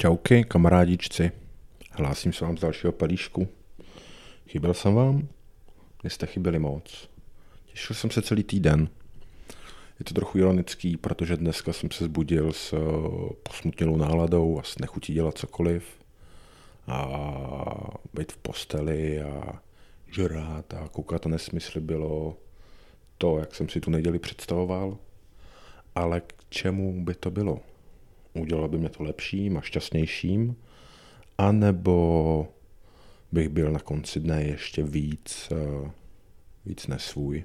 Čauky, kamarádičci. Hlásím se vám z dalšího palíšku. Chyběl jsem vám? Vy jste chyběli moc. Těšil jsem se celý týden. Je to trochu ironický, protože dneska jsem se zbudil s eh, posmutnělou náladou a s nechutí dělat cokoliv. A být v posteli a žrát a koukat na nesmysly bylo to, jak jsem si tu neděli představoval. Ale k čemu by to bylo? Udělalo by mě to lepším a šťastnějším, anebo bych byl na konci dne ještě víc, eh, víc nesvůj.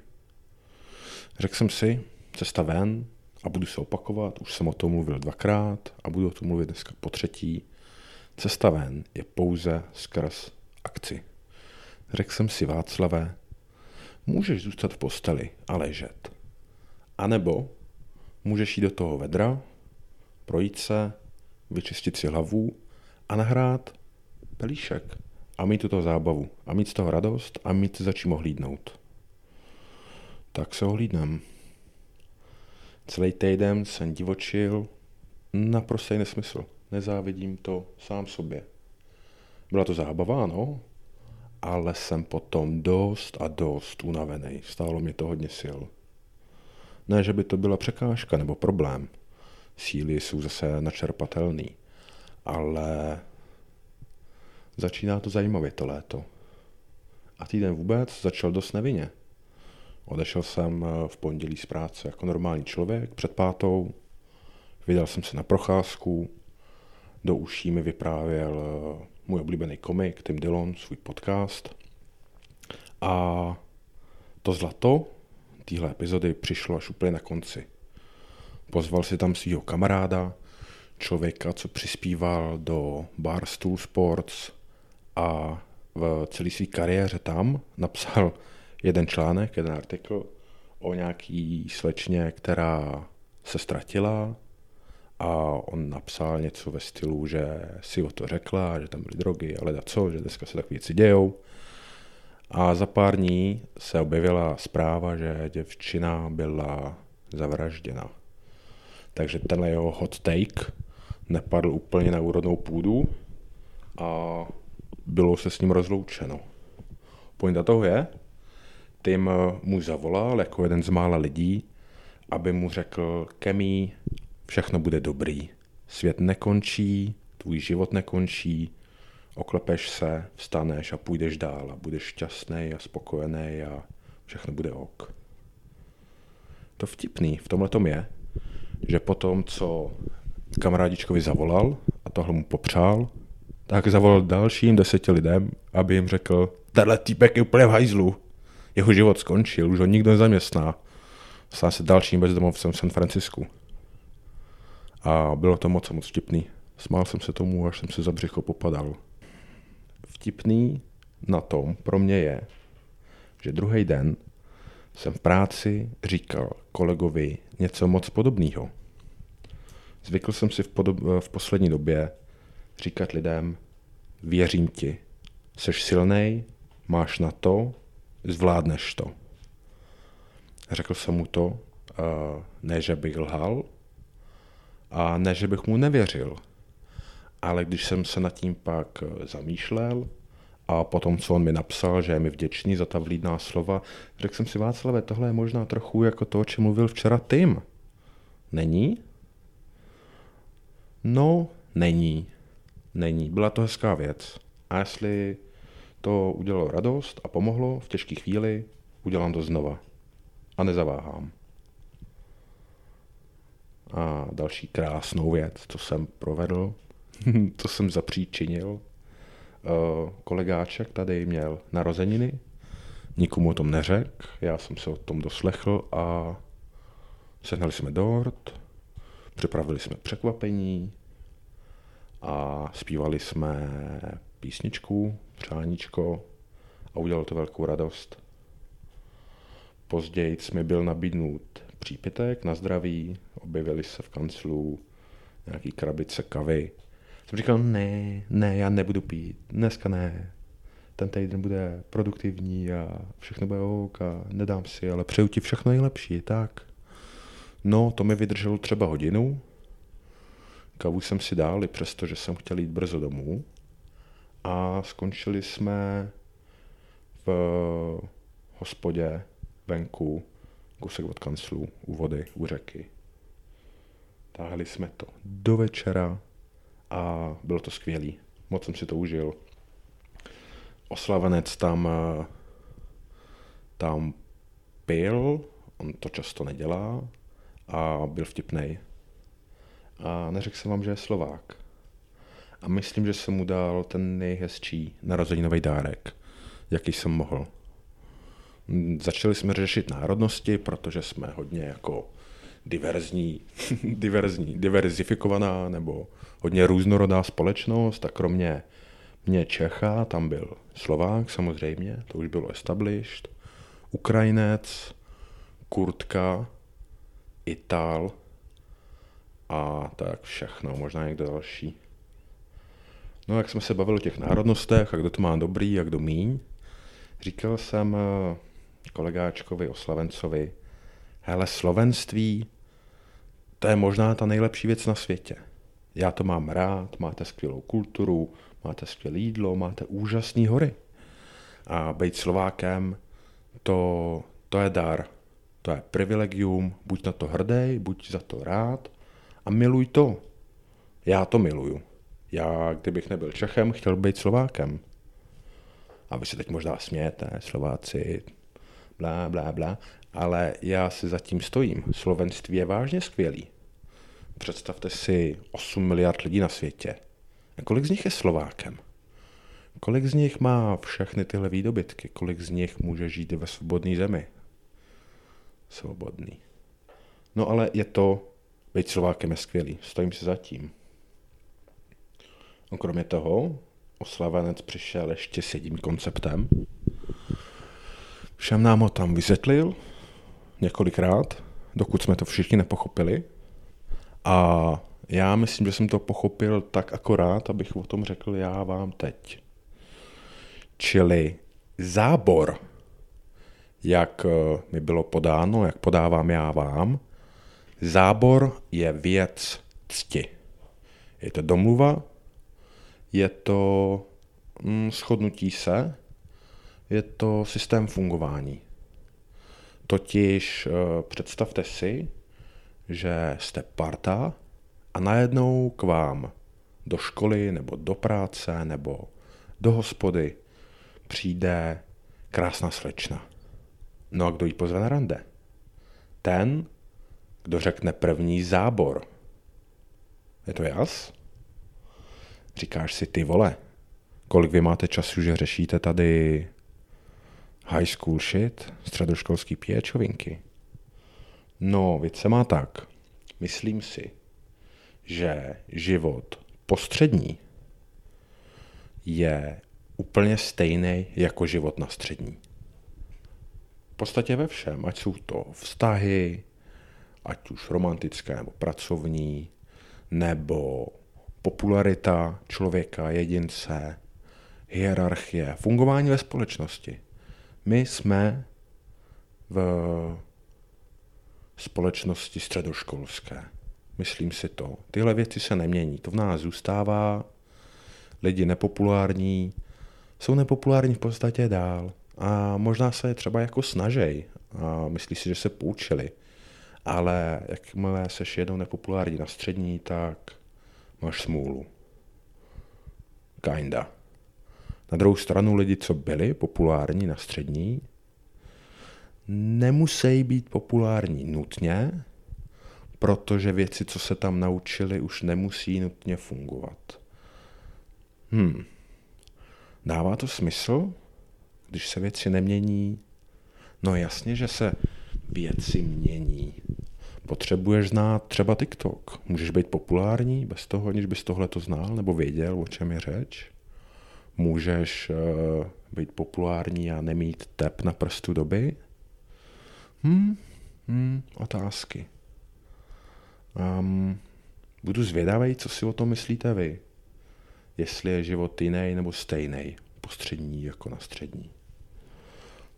Řekl jsem si, cesta ven a budu se opakovat, už jsem o tom mluvil dvakrát a budu o tom mluvit dneska po třetí. Cesta ven je pouze skrz akci. Řekl jsem si Václave, můžeš zůstat v posteli a ležet. A nebo můžeš jít do toho vedra, projít se, vyčistit si hlavu a nahrát pelíšek a mít tuto zábavu a mít z toho radost a mít za čím ohlídnout. Tak se ohlídnem. Celý týden jsem divočil, naprostý nesmysl. Nezávidím to sám sobě. Byla to zábava, ano, ale jsem potom dost a dost unavený. Stálo mě to hodně sil. Ne, že by to byla překážka nebo problém síly jsou zase načerpatelný. Ale začíná to zajímavě to léto. A týden vůbec začal dost nevinně. Odešel jsem eh, v pondělí z práce jako normální člověk před pátou, vydal jsem se na procházku, do uší mi vyprávěl eh, můj oblíbený komik Tim Dillon, svůj podcast. A to zlato téhle epizody přišlo až úplně na konci. Pozval si tam svého kamaráda, člověka, co přispíval do Barstool Sports a v celé své kariéře tam napsal jeden článek, jeden artikl o nějaký slečně, která se ztratila a on napsal něco ve stylu, že si o to řekla, že tam byly drogy, ale da co, že dneska se takové věci dějou. A za pár dní se objevila zpráva, že děvčina byla zavražděna. Takže tenhle jeho hot take nepadl úplně na úrodnou půdu a bylo se s ním rozloučeno. Pointa toho je, Tim mu zavolal jako jeden z mála lidí, aby mu řekl, Kemi, všechno bude dobrý. Svět nekončí, tvůj život nekončí, oklepeš se, vstaneš a půjdeš dál a budeš šťastný a spokojený a všechno bude ok. To vtipný v tomhle tom je, že potom, co kamarádičkovi zavolal a tohle mu popřál, tak zavolal dalším deseti lidem, aby jim řekl, tenhle týpek je úplně v hajzlu, jeho život skončil, už ho nikdo nezaměstná. Stal se dalším bezdomovcem v San Francisku. A bylo to moc moc vtipný. Smál jsem se tomu, až jsem se za břicho popadal. Vtipný na tom pro mě je, že druhý den jsem v práci říkal kolegovi něco moc podobného. Zvykl jsem si v, podob- v poslední době říkat lidem, věřím ti, jsi silný, máš na to, zvládneš to. Řekl jsem mu to, ne, že bych lhal, a ne, že bych mu nevěřil. Ale když jsem se nad tím pak zamýšlel, a potom, co on mi napsal, že je mi vděčný za ta vlídná slova, řekl jsem si, Václave, tohle je možná trochu jako to, o čem mluvil včera Tim. Není? No, není. Není. Byla to hezká věc. A jestli to udělalo radost a pomohlo v těžké chvíli, udělám to znova. A nezaváhám. A další krásnou věc, co jsem provedl, co jsem zapříčinil, kolegáček tady měl narozeniny, nikomu o tom neřekl, já jsem se o tom doslechl a sehnali jsme dort, připravili jsme překvapení a zpívali jsme písničku, přáníčko a udělalo to velkou radost. Později mi byl nabídnut přípitek na zdraví, objevili se v kanclu nějaký krabice kavy, jsem říkal, ne, ne, já nebudu pít, dneska ne. Ten týden bude produktivní a všechno bude ok a nedám si, ale přeju ti všechno nejlepší, tak. No, to mi vydrželo třeba hodinu. Kavu jsem si dal, i přesto, že jsem chtěl jít brzo domů. A skončili jsme v hospodě venku, kousek od kanclu, u vody, u řeky. Táhli jsme to do večera a bylo to skvělý. Moc jsem si to užil. Oslavenec tam, tam pil, on to často nedělá a byl vtipný. A neřekl jsem vám, že je Slovák. A myslím, že jsem mu dal ten nejhezčí narozeninový dárek, jaký jsem mohl. Začali jsme řešit národnosti, protože jsme hodně jako diverzní, diverzní, diverzifikovaná nebo hodně různorodá společnost a kromě mě Čecha, tam byl Slovák samozřejmě, to už bylo established, Ukrajinec, Kurtka, Ital a tak všechno, možná někdo další. No, jak jsme se bavili o těch národnostech a kdo to má dobrý a kdo míň, říkal jsem eh, kolegáčkovi Oslavencovi, hele, slovenství, to je možná ta nejlepší věc na světě. Já to mám rád, máte skvělou kulturu, máte skvělé jídlo, máte úžasné hory. A být Slovákem, to, to je dar, to je privilegium, buď na to hrdý, buď za to rád a miluj to. Já to miluju. Já, kdybych nebyl Čechem, chtěl být Slovákem. A vy se teď možná smějete, Slováci, blá, blá, blá, ale já si zatím stojím. Slovenství je vážně skvělý. Představte si 8 miliard lidí na světě. A kolik z nich je Slovákem? Kolik z nich má všechny tyhle výdobytky? Kolik z nich může žít ve svobodné zemi? Svobodný. No ale je to, být Slovákem je skvělý. Stojím si za tím. No, kromě toho, oslavenec přišel ještě s jedním konceptem. Všem nám ho tam vysvětlil několikrát, dokud jsme to všichni nepochopili. A já myslím, že jsem to pochopil tak akorát, abych o tom řekl já vám teď. Čili zábor, jak eh, mi bylo podáno, jak podávám já vám, zábor je věc cti. Je to domluva, je to mm, shodnutí se, je to systém fungování. Totiž eh, představte si, že jste parta a najednou k vám do školy nebo do práce nebo do hospody přijde krásná slečna. No a kdo jí pozve na rande? Ten, kdo řekne první zábor. Je to jas? Říkáš si, ty vole, kolik vy máte času, že řešíte tady high school shit, středoškolský pěčovinky? No, věc se má tak. Myslím si, že život postřední je úplně stejný jako život na střední. V podstatě ve všem, ať jsou to vztahy, ať už romantické nebo pracovní, nebo popularita člověka, jedince, hierarchie, fungování ve společnosti. My jsme v společnosti středoškolské. Myslím si to. Tyhle věci se nemění. To v nás zůstává. Lidi nepopulární jsou nepopulární v podstatě dál. A možná se je třeba jako snažej a myslí si, že se poučili. Ale jakmile seš jednou nepopulární na střední, tak máš smůlu. Kinda. Na druhou stranu lidi, co byli populární na střední, nemusí být populární nutně, protože věci, co se tam naučili, už nemusí nutně fungovat. Hmm. Dává to smysl, když se věci nemění? No jasně, že se věci mění. Potřebuješ znát třeba TikTok. Můžeš být populární bez toho, aniž bys tohle to znal nebo věděl, o čem je řeč. Můžeš uh, být populární a nemít tep na prstu doby. Hmm, hmm, otázky. Um, budu zvědavý, co si o tom myslíte vy. Jestli je život jiný nebo stejný, postřední jako na střední.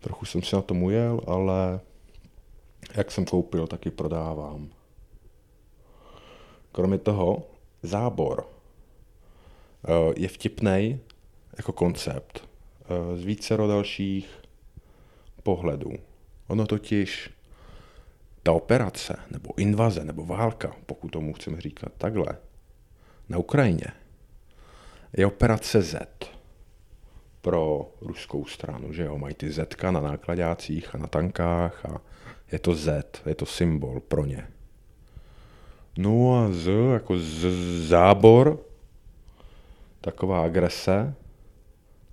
Trochu jsem si na tom ujel, ale jak jsem koupil, taky prodávám. Kromě toho zábor uh, je vtipný jako koncept uh, z vícero dalších pohledů. Ono totiž ta operace, nebo invaze, nebo válka, pokud tomu chceme říkat takhle, na Ukrajině, je operace Z pro ruskou stranu, že jo, mají ty Z na nákladácích a na tankách a je to Z, je to symbol pro ně. No a Z jako z, zábor, taková agrese,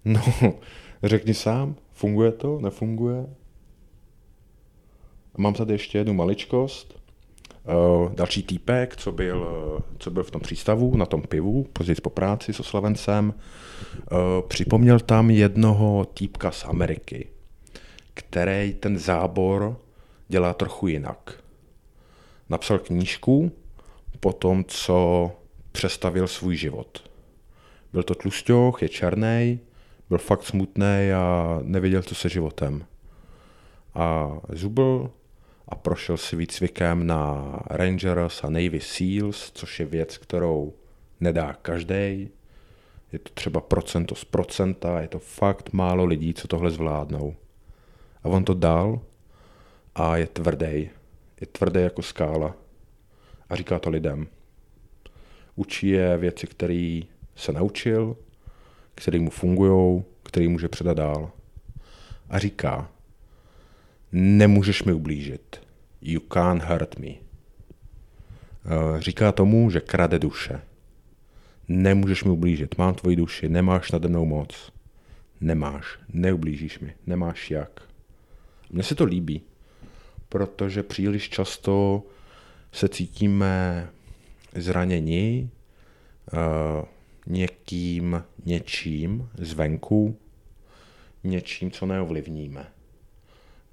no, řekni sám, funguje to, nefunguje? Mám tady ještě jednu maličkost. Uh, další týpek, co byl, co byl v tom přístavu, na tom pivu, později po práci s oslavencem, uh, připomněl tam jednoho týpka z Ameriky, který ten zábor dělá trochu jinak. Napsal knížku po tom, co přestavil svůj život. Byl to tlusťoch, je černý, byl fakt smutný a nevěděl, co se životem. A zubl a prošel si výcvikem na Rangers a Navy SEALs, což je věc, kterou nedá každý. Je to třeba procento z procenta, je to fakt málo lidí, co tohle zvládnou. A on to dal a je tvrdý. Je tvrdý jako skála. A říká to lidem. Učí je věci, které se naučil, které mu fungují, které může předat dál. A říká, nemůžeš mi ublížit. You can't hurt me. Eh, říká tomu, že krade duše. Nemůžeš mi ublížit, mám tvoji duši, nemáš nade mnou moc. Nemáš, neublížíš mi, nemáš jak. Mně se to líbí, protože příliš často se cítíme zraněni uh, někým, něčím zvenku, něčím, co neovlivníme.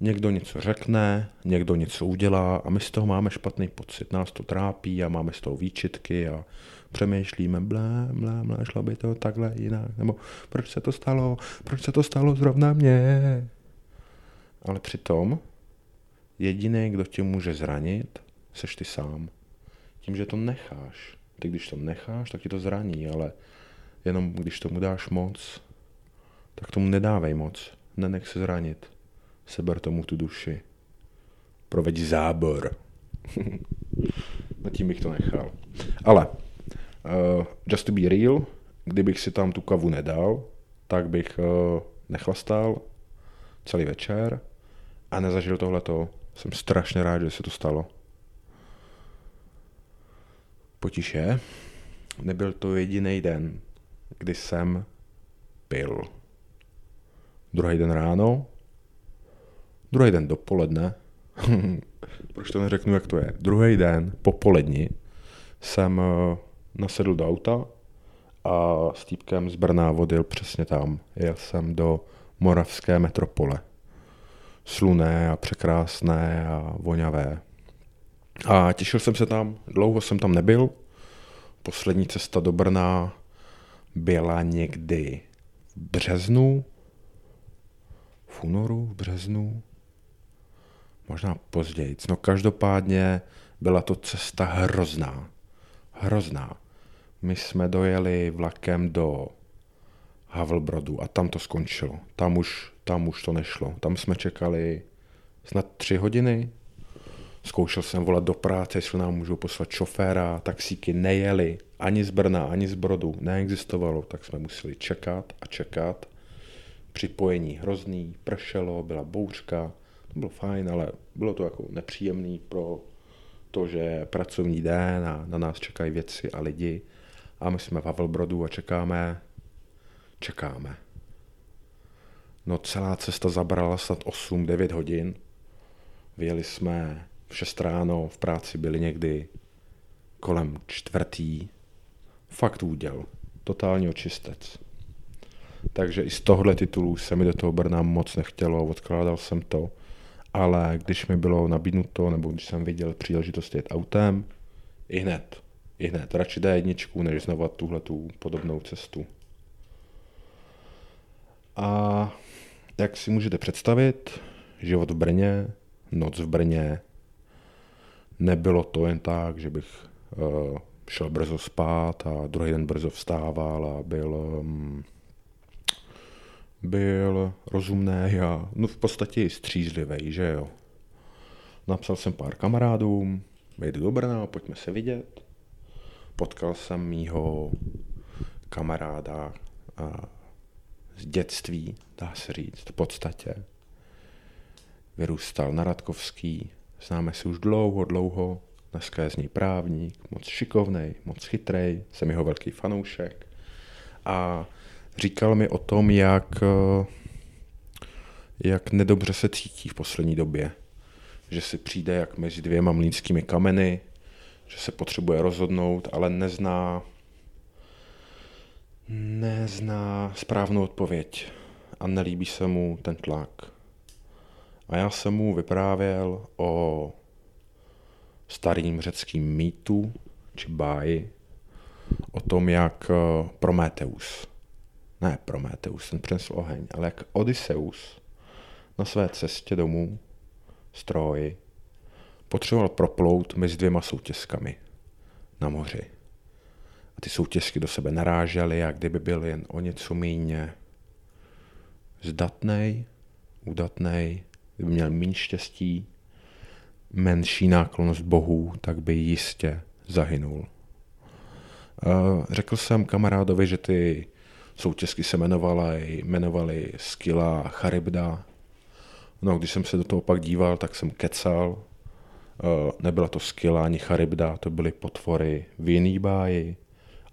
Někdo něco řekne, někdo něco udělá a my z toho máme špatný pocit. Nás to trápí a máme z toho výčitky a přemýšlíme, blé, blé, blé, šlo by to takhle jinak, nebo proč se to stalo, proč se to stalo zrovna mně. Ale přitom jediný, kdo tě může zranit, seš ty sám. Tím, že to necháš. Ty když to necháš, tak ti to zraní, ale jenom když tomu dáš moc, tak tomu nedávej moc. Nenech se zranit. Seber tomu tu duši. Proveď zábor. Na tím bych to nechal. Ale uh, just to be real, kdybych si tam tu kavu nedal, tak bych uh, nechlastal celý večer a nezažil tohleto. Jsem strašně rád, že se to stalo. Potiše, nebyl to jediný den, kdy jsem pil. Druhý den ráno Druhý den dopoledne, proč to neřeknu, jak to je, druhý den popolední jsem eh, nasedl do auta a s týpkem z Brna vodil přesně tam. Jel jsem do moravské metropole. Sluné a překrásné a voňavé. A těšil jsem se tam, dlouho jsem tam nebyl. Poslední cesta do Brna byla někdy v březnu, v únoru, v březnu, možná později. No každopádně byla to cesta hrozná. Hrozná. My jsme dojeli vlakem do Havlbrodu a tam to skončilo. Tam už, tam už to nešlo. Tam jsme čekali snad tři hodiny. Zkoušel jsem volat do práce, jestli nám můžou poslat šoféra, taxíky nejeli, ani z Brna, ani z Brodu, neexistovalo, tak jsme museli čekat a čekat. Připojení hrozný, pršelo, byla bouřka, bylo fajn, ale bylo to jako nepříjemný pro to, že pracovní den a na nás čekají věci a lidi a my jsme v Havelbrodu a čekáme, čekáme. No celá cesta zabrala snad 8-9 hodin. Vyjeli jsme v 6 ráno, v práci byli někdy kolem čtvrtý. Fakt úděl. Totální očistec. Takže i z tohle titulu se mi do toho Brna moc nechtělo, odkládal jsem to ale když mi bylo nabídnuto, nebo když jsem viděl příležitost jet autem, i hned, i hned, radši D1, než znovu tuhle tu podobnou cestu. A jak si můžete představit, život v Brně, noc v Brně, nebylo to jen tak, že bych uh, šel brzo spát a druhý den brzo vstával a byl, um, byl rozumný a no v podstatě i střízlivý, že jo. Napsal jsem pár kamarádům, jdu do Brna, pojďme se vidět. Potkal jsem mýho kamaráda z dětství, dá se říct, v podstatě. Vyrůstal na Radkovský, známe se už dlouho, dlouho, dneska je z něj právník, moc šikovnej, moc chytrej, jsem jeho velký fanoušek. A říkal mi o tom, jak, jak nedobře se cítí v poslední době. Že si přijde jak mezi dvěma mlínskými kameny, že se potřebuje rozhodnout, ale nezná nezná správnou odpověď a nelíbí se mu ten tlak. A já jsem mu vyprávěl o starým řeckým mýtu či báji, o tom, jak eh, Prometeus, ne Prometeus, ten přinesl oheň, ale jak Odysseus na své cestě domů z Troji potřeboval proplout mezi dvěma soutězkami na moři a ty soutězky do sebe narážely a kdyby byl jen o něco méně zdatnej, udatnej, kdyby měl méně štěstí, menší náklonost bohů, tak by jistě zahynul. Řekl jsem kamarádovi, že ty soutězky se jmenovaly, jmenovaly Skila Charybda. No, když jsem se do toho pak díval, tak jsem kecal. Nebyla to Skila ani Charybda, to byly potvory v jiný báji.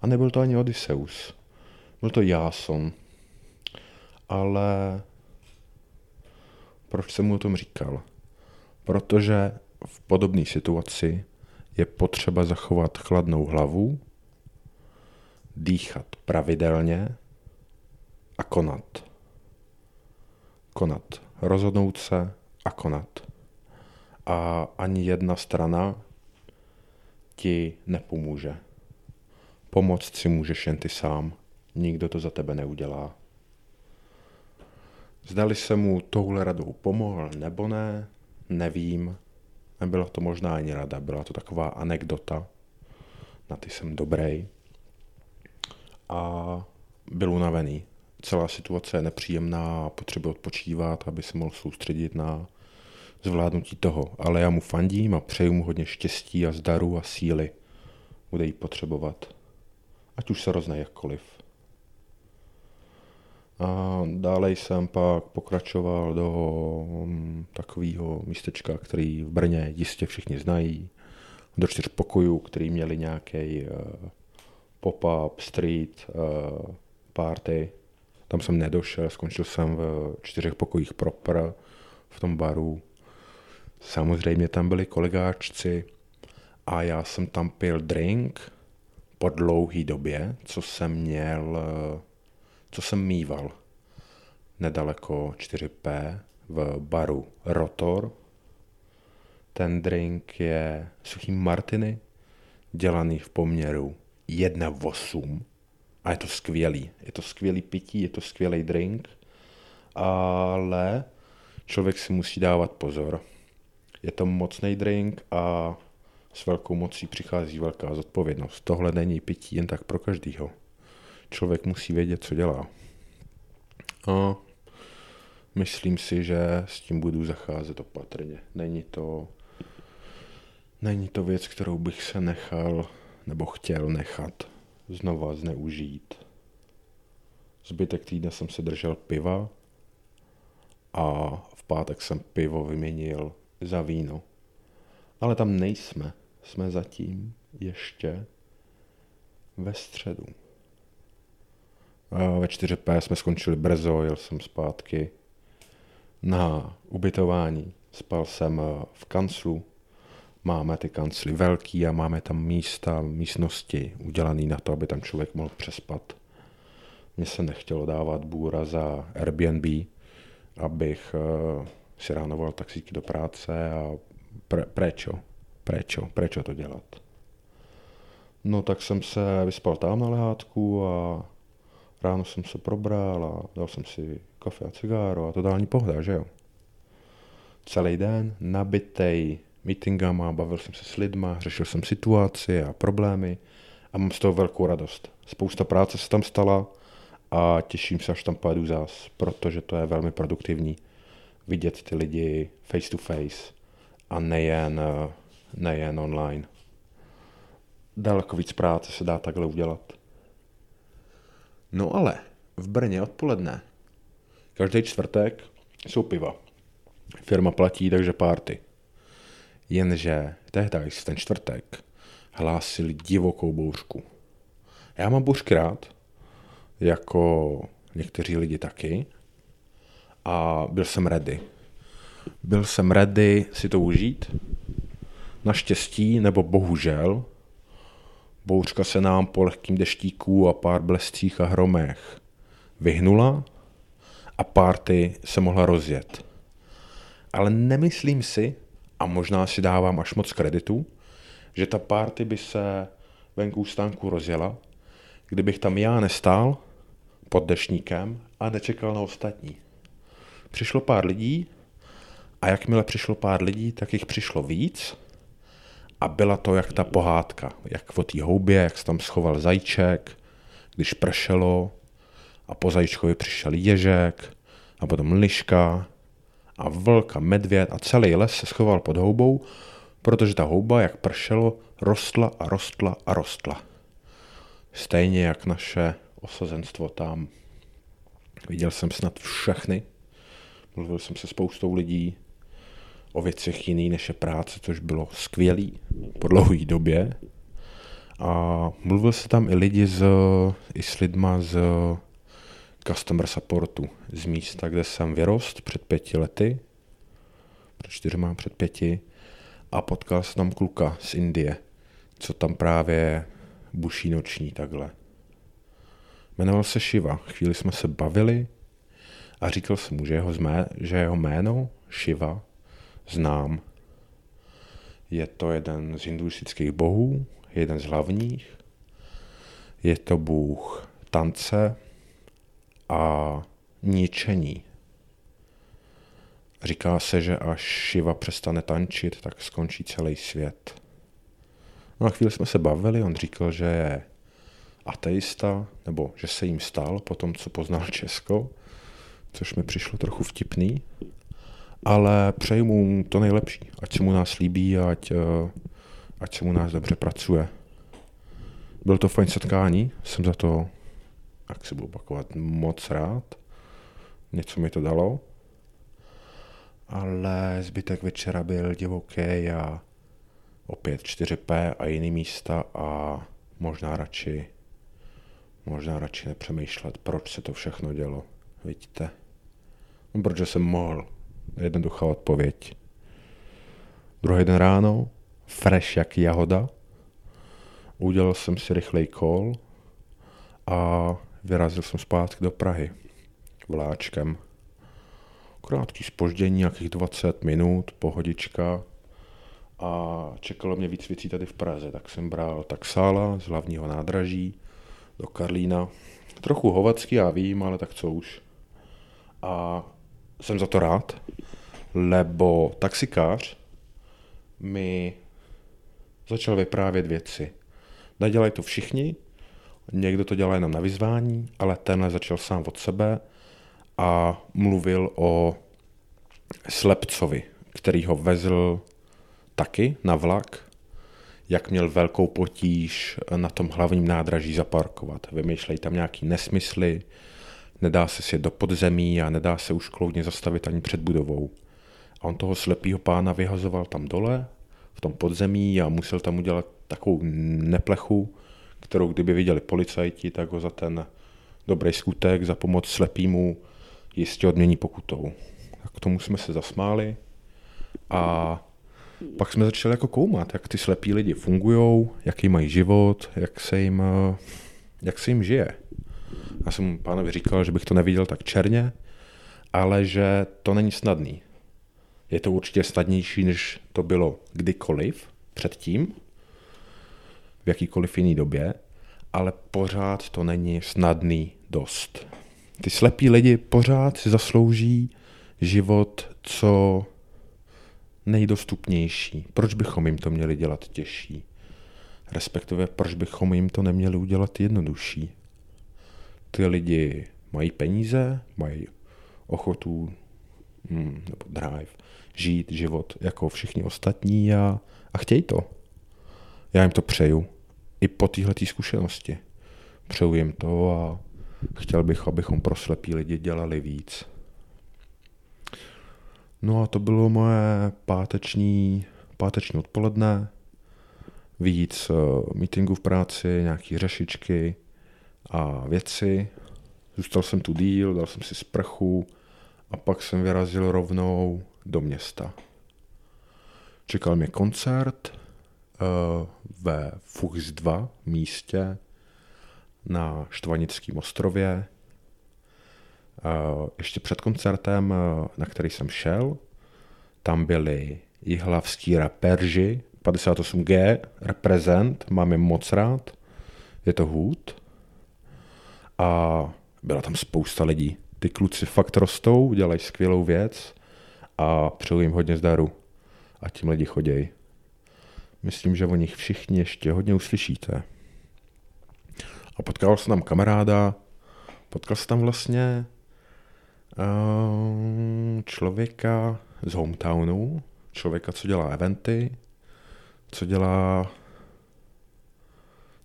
A nebyl to ani Odysseus. Byl to Jáson. Ale proč jsem mu o tom říkal? Protože v podobné situaci je potřeba zachovat chladnou hlavu, dýchat pravidelně a konat. Konat. Rozhodnout se a konat. A ani jedna strana ti nepomůže. Pomoct si můžeš jen ty sám, nikdo to za tebe neudělá. Zdali se mu touhle radou pomohl nebo ne, nevím. Nebyla to možná ani rada, byla to taková anekdota. Na ty jsem dobrý. A byl unavený. Celá situace je nepříjemná, potřebuje odpočívat, aby se mohl soustředit na zvládnutí toho. Ale já mu fandím a přeju mu hodně štěstí a zdaru a síly. Bude jí potřebovat ať už se rozne jakkoliv. A dále jsem pak pokračoval do mm, takového místečka, který v Brně jistě všichni znají, do čtyř pokojů, který měli nějaký uh, pop-up, street, uh, party. Tam jsem nedošel, skončil jsem v čtyřech pokojích proper v tom baru. Samozřejmě tam byli kolegáčci a já jsem tam pil drink, po dlouhé době, co jsem měl, co jsem mýval nedaleko 4P v baru Rotor. Ten drink je suchý martiny, dělaný v poměru 1,8 a je to skvělý. Je to skvělý pití, je to skvělý drink, ale člověk si musí dávat pozor. Je to mocný drink a s velkou mocí přichází velká zodpovědnost. Tohle není pití jen tak pro každýho. Člověk musí vědět, co dělá. A myslím si, že s tím budu zacházet opatrně. Není to, není to věc, kterou bych se nechal nebo chtěl nechat znova zneužít. Zbytek týdne jsem se držel piva a v pátek jsem pivo vyměnil za víno. Ale tam nejsme jsme zatím ještě ve středu. Ve 4P jsme skončili brzo, jel jsem zpátky na ubytování. Spal jsem v kanclu. Máme ty kancly velký a máme tam místa, místnosti udělané na to, aby tam člověk mohl přespat. Mně se nechtělo dávat bůra za Airbnb, abych uh, si ráno volal taxíky do práce a pre, prečo, prečo, prečo to dělat. No tak jsem se vyspal tam na lehátku a ráno jsem se probral a dal jsem si kafe a cigáro a to dální pohda, že jo. Celý den nabitej meetingama, bavil jsem se s lidma, řešil jsem situaci a problémy a mám z toho velkou radost. Spousta práce se tam stala a těším se, až tam pojedu zás, protože to je velmi produktivní vidět ty lidi face to face a nejen, nejen online. Daleko víc práce se dá takhle udělat. No ale v Brně odpoledne. Každý čtvrtek jsou piva. Firma platí, takže párty. Jenže tehdy ten čtvrtek hlásili divokou bouřku. Já mám bouřky rád, jako někteří lidi taky, a byl jsem ready. Byl jsem ready si to užít. Naštěstí, nebo bohužel, bouřka se nám po lehkým deštíku a pár blescích a hromech vyhnula a párty se mohla rozjet. Ale nemyslím si, a možná si dávám až moc kreditu, že ta party by se venku stánku rozjela, kdybych tam já nestál pod dešníkem a nečekal na ostatní. Přišlo pár lidí a jakmile přišlo pár lidí, tak jich přišlo víc a byla to jak ta pohádka, jak o té houbě, jak se tam schoval zajíček, když pršelo a po zajíčkovi přišel ježek a potom liška a vlk a medvěd a celý les se schoval pod houbou, protože ta houba, jak pršelo, rostla a rostla a rostla. Stejně jak naše osazenstvo tam. Viděl jsem snad všechny, mluvil jsem se spoustou lidí o věcech jiný než je práce, což bylo skvělý po dlouhé době. A mluvil se tam i lidi z, i s lidma z customer supportu z místa, kde jsem vyrost před pěti lety, před čtyřma, před pěti, a potkal jsem tam kluka z Indie, co tam právě buší noční takhle. Jmenoval se Shiva. Chvíli jsme se bavili a říkal jsem mu, že jeho, zmé, že jeho jméno Shiva znám. Je to jeden z hinduistických bohů, jeden z hlavních. Je to bůh tance, a ničení. Říká se, že až Shiva přestane tančit, tak skončí celý svět. No a chvíli jsme se bavili, on říkal, že je ateista, nebo že se jim stal po tom, co poznal Česko, což mi přišlo trochu vtipný, ale přeju mu to nejlepší, ať se mu nás líbí ať, eh, ať se mu nás dobře pracuje. Byl to fajn setkání, jsem za to jak si budu opakovat, moc rád. Něco mi to dalo. Ale zbytek večera byl divoký a opět 4P a jiný místa a možná radši možná radši nepřemýšlet, proč se to všechno dělo. Vidíte? No, protože jsem mohl. Jednoduchá odpověď. Druhý den ráno, fresh jak jahoda, udělal jsem si rychlej call a Vyrazil jsem zpátky do Prahy vláčkem. Krátký spoždění, nějakých 20 minut, pohodička a čekalo mě víc věcí tady v Praze, tak jsem bral taxála z hlavního nádraží do Karlína. Trochu hovacký, já vím, ale tak co už. A jsem za to rád, lebo taxikář mi začal vyprávět věci. Nedělají to všichni, Někdo to dělá jenom na vyzvání, ale tenhle začal sám od sebe a mluvil o slepcovi, který ho vezl taky na vlak, jak měl velkou potíž na tom hlavním nádraží zaparkovat. Vymýšlej tam nějaký nesmysly, nedá se si do podzemí a nedá se už kloudně zastavit ani před budovou. A on toho slepýho pána vyhazoval tam dole, v tom podzemí a musel tam udělat takovou neplechu, kterou kdyby viděli policajti, tak ho za ten dobrý skutek, za pomoc slepýmu jistě odmění pokutou. Tak k tomu jsme se zasmáli a pak jsme začali jako koumat, jak ty slepí lidi fungují, jaký mají život, jak se jim, jak se jim žije. Já jsem pánovi říkal, že bych to neviděl tak černě, ale že to není snadný. Je to určitě snadnější, než to bylo kdykoliv předtím, v jakýkoliv jiný době, ale pořád to není snadný dost. Ty slepí lidi pořád si zaslouží život co nejdostupnější. Proč bychom jim to měli dělat těžší? Respektive, proč bychom jim to neměli udělat jednodušší. Ty lidi mají peníze, mají ochotu hmm, nebo drive žít život jako všichni ostatní a, a chtějí to. Já jim to přeju. I po téhle zkušenosti. Přeju jim to a chtěl bych, abychom pro slepí lidi dělali víc. No a to bylo moje páteční, páteční odpoledne. Víc uh, meetingů v práci, nějaký řešičky a věci. Zůstal jsem tu díl, dal jsem si sprchu a pak jsem vyrazil rovnou do města. Čekal mě koncert ve Fuchs 2 místě na Štvanickém ostrově. Uh, ještě před koncertem, uh, na který jsem šel, tam byli jihlavský raperži, 58G, reprezent, mám je moc rád, je to hůd. A byla tam spousta lidí. Ty kluci fakt rostou, dělají skvělou věc a přeju jim hodně zdaru. A tím lidi chodějí. Myslím, že o nich všichni ještě hodně uslyšíte. A potkal jsem tam kamaráda, potkal jsem tam vlastně uh, člověka z hometownu, člověka, co dělá eventy, co dělá,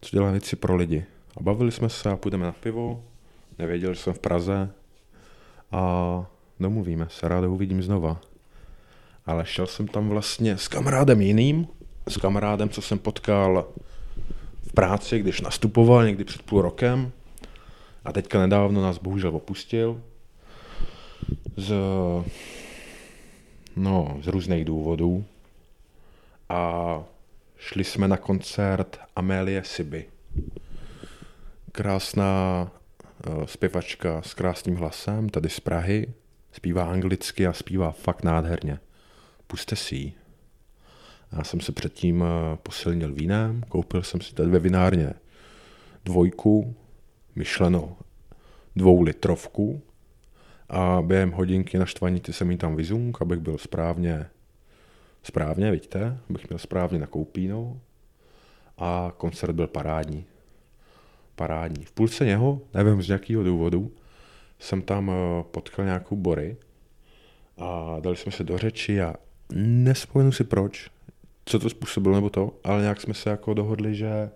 co dělá věci pro lidi. A bavili jsme se a půjdeme na pivo, nevěděl, jsem v Praze a domluvíme se, rád uvidím znova. Ale šel jsem tam vlastně s kamarádem jiným, s kamarádem, co jsem potkal v práci, když nastupoval někdy před půl rokem a teďka nedávno nás bohužel opustil z, no, z různých důvodů a šli jsme na koncert Amélie Siby. Krásná uh, zpěvačka s krásným hlasem, tady z Prahy, zpívá anglicky a zpívá fakt nádherně. Puste si ji. Já jsem se předtím eh, posilnil vínem, koupil jsem si tady ve vinárně dvojku, myšleno dvou litrovku a během hodinky na štvanity jsem ji tam vyzung, abych byl správně, správně, vidíte, abych měl správně na koupíno a koncert byl parádní. Parádní. V půlce něho, nevím z jakého důvodu, jsem tam eh, potkal nějakou bory a dali jsme se do řeči a nespomenu si proč, co to způsobilo nebo to, ale nějak jsme se jako dohodli, že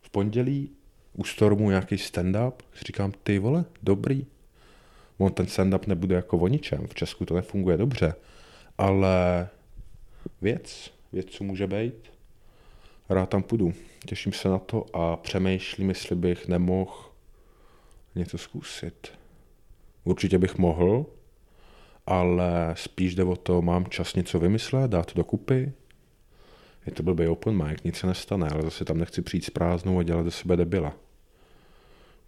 v pondělí u Stormu nějaký stand-up, říkám, ty vole, dobrý. On ten stand-up nebude jako o ničem, v Česku to nefunguje dobře, ale věc, věc, co může být, rád tam půjdu. Těším se na to a přemýšlím, jestli bych nemohl něco zkusit. Určitě bych mohl, ale spíš jde o to, mám čas něco vymyslet, dát to dokupy. Je to blbý open mic, nic se nestane, ale zase tam nechci přijít s prázdnou a dělat ze sebe debila.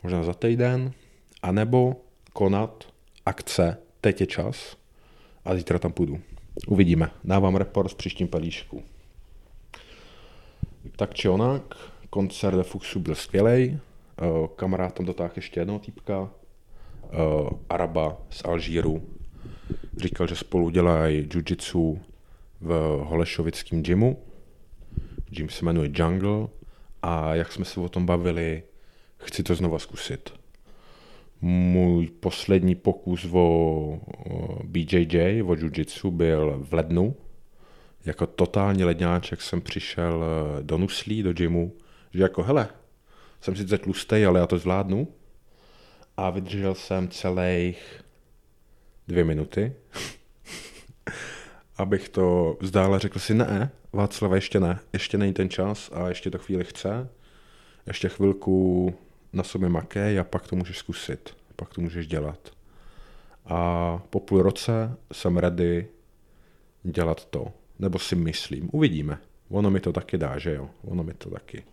Možná za týden, anebo konat akce, teď je čas a zítra tam půjdu. Uvidíme. Dávám report s příštím pelíšku. Tak či onak, koncert ve Fuchsu byl skvělý. Eh, kamarád tam dotáhl ještě jednoho týpka, uh, Araba z Alžíru. Říkal, že spolu dělají jiu-jitsu v Holešovickém gymu. Gym se jmenuje Jungle a jak jsme se o tom bavili, chci to znova zkusit. Můj poslední pokus o BJJ, o jiu-jitsu, byl v lednu. Jako totální ledňáček jsem přišel eh, do Nuslí, do gymu, že jako hele, jsem sice tlustý, ale já to zvládnu a vydržel jsem celých dvě minuty, abych to vzdále řekl si ne, Václav, ještě ne, ještě není ten čas a ještě to chvíli chce, ještě chvilku na sobě makej a pak to můžeš zkusit, pak to můžeš dělat. A po půl roce jsem ready dělat to, nebo si myslím, uvidíme. Ono mi to taky dá, že jo, ono mi to taky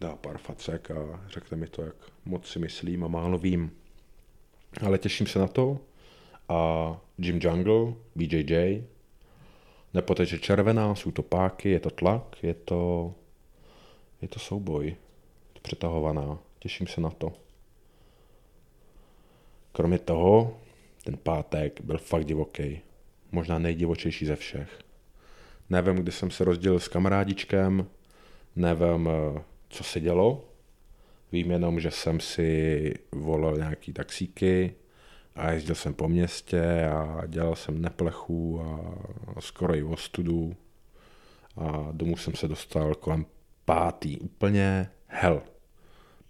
dá pár facek a řekne mi to, jak moc si myslím a málo vím. Ale těším se na to a Jim Jungle, BJJ, nepoteče červená, jsou to páky, je to tlak, je to, je to souboj, je to přetahovaná, těším se na to. Kromě toho, ten pátek byl fakt divoký. Možná nejdivočejší ze všech. Nevím, kdy jsem se rozdělil s kamarádičkem, nevím, co se dělo. Vím jenom, že jsem si volal nějaký taxíky a jezdil jsem po městě a dělal jsem neplechu a skoro i ostudu. A domů jsem se dostal kolem pátý. Úplně hell.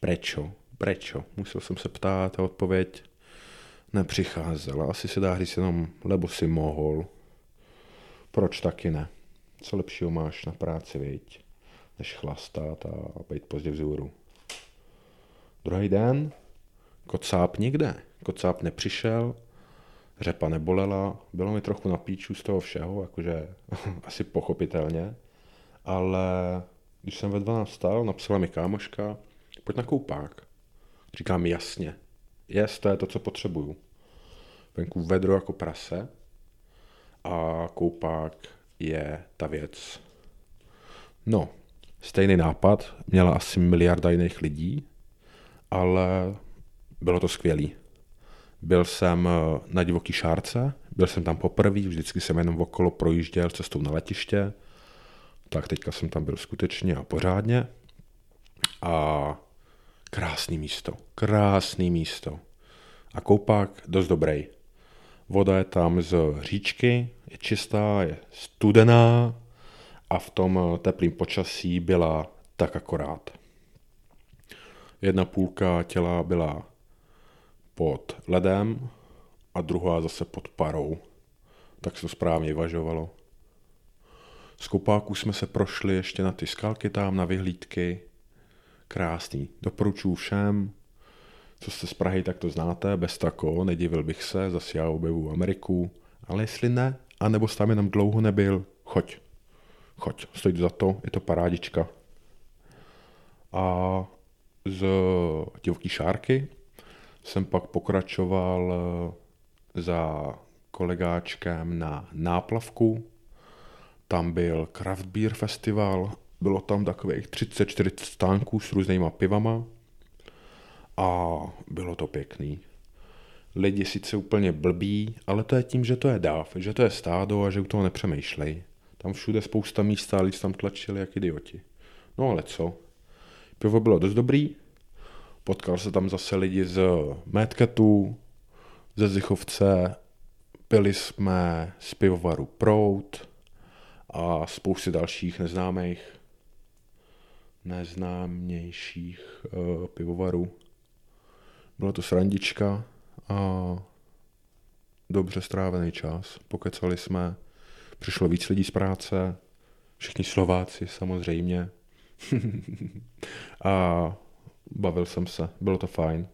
Prečo? Prečo? Musel jsem se ptát a odpověď nepřicházela. Asi se dá říct jenom, lebo si mohl. Proč taky ne? Co lepšího máš na práci, viď? Než chlastat a být pozdě vzhůru. Druhý den, kocáp nikde. Kocáp nepřišel, řepa nebolela, bylo mi trochu na píču z toho všeho, jakože asi pochopitelně, ale když jsem ve 12 stál, napsala mi kámoška, pojď na koupák. Říkám jasně, jest, to je to, co potřebuju. Venku vedro jako prase a koupák je ta věc. No, stejný nápad měla asi miliarda jiných lidí, ale bylo to skvělý. Byl jsem eh, na divoký šárce, byl jsem tam poprvé, vždycky jsem jenom okolo projížděl cestou na letiště, tak teďka jsem tam byl skutečně a pořádně. A krásný místo, krásný místo. A koupák dost dobrý. Voda je tam z říčky, je čistá, je studená a v tom eh, teplém počasí byla tak akorát. Jedna půlka těla byla pod ledem a druhá zase pod parou. Tak se to správně vyvažovalo. Z kopáků jsme se prošli ještě na ty skalky tam, na vyhlídky. Krásný. Doporučuji všem, co jste z Prahy, tak to znáte, bez tako, nedivil bych se, zase já objevu Ameriku, ale jestli ne, anebo tam jenom dlouho nebyl, choď. Choď, stojí za to, je to parádička. A z divoký šárky jsem pak pokračoval eh, za kolegáčkem na náplavku. Tam byl Craft Beer Festival, bylo tam takových 30-40 stánků s různýma pivama a bylo to pěkný. Lidi sice úplně blbí, ale to je tím, že to je dáv, že to je stádo a že u toho nepřemýšlej. Tam všude spousta místa lidi tam tlačili jak idioti. No ale co? Pivo bylo dost dobrý, potkal se tam zase lidi z Medcatu, ze Zichovce, pili jsme z pivovaru Prout a spousty dalších neznámých, neznámějších uh, pivovarů. Byla to srandička a dobře strávený čas. Pokecali jsme, přišlo víc lidí z práce, všichni Slováci samozřejmě. a bavil jsem se, bylo to fajn.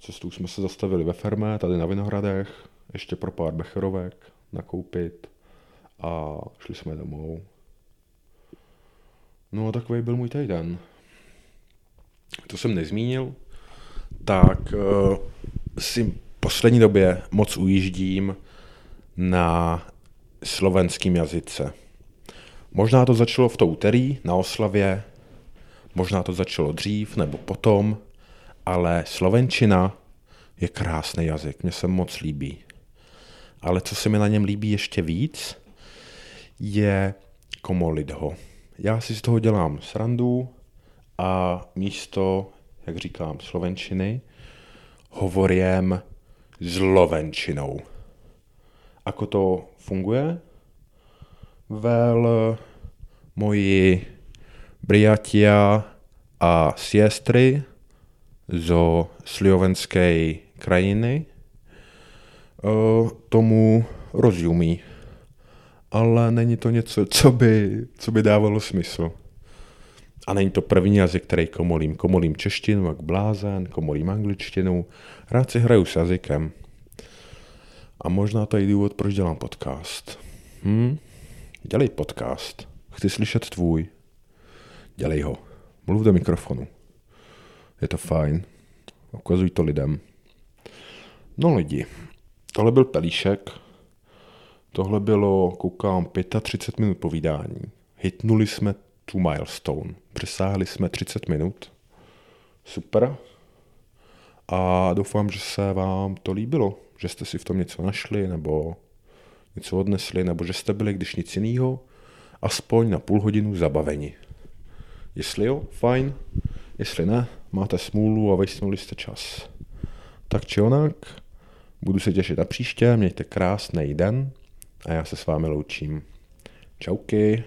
Cestou jsme se zastavili ve fermě, tady na Vinohradech, ještě pro pár becherovek nakoupit a šli jsme domů. No a takový byl můj týden. To jsem nezmínil, tak uh, si poslední době moc ujíždím na slovenským jazyce. Možná to začalo v to úterý na oslavě, možná to začalo dřív nebo potom, ale slovenčina je krásný jazyk, mně se moc líbí. Ale co se mi na něm líbí ještě víc, je komolidho. Já si z toho dělám srandu a místo, jak říkám, slovenčiny, hovorím zlovenčinou. Ako to funguje? Vel, moji briatia a siestry zo slovenskej krajiny tomu rozumí. Ale není to něco, co by, co by dávalo smysl. A není to první jazyk, který komolím. Komolím češtinu jak blázen, komolím angličtinu. Rád si hraju s jazykem. A možná to je důvod, proč dělám podcast. Hm? Dělej podcast. Chci slyšet tvůj. Dělej ho. Mluv do mikrofonu. Je to fajn. Ukazuj to lidem. No lidi, tohle byl Pelíšek. Tohle bylo, koukám, 35 minut povídání. Hitnuli jsme tu milestone. Přesáhli jsme 30 minut. Super. A doufám, že se vám to líbilo, že jste si v tom něco našli, nebo něco odnesli, nebo že jste byli když nic jiného. aspoň na půl hodinu zabaveni. Jestli jo, fajn. Jestli ne, máte smůlu a vysnuli jste čas. Tak či onak, budu se těšit na příště, mějte krásný den a já se s vámi loučím. Čauky.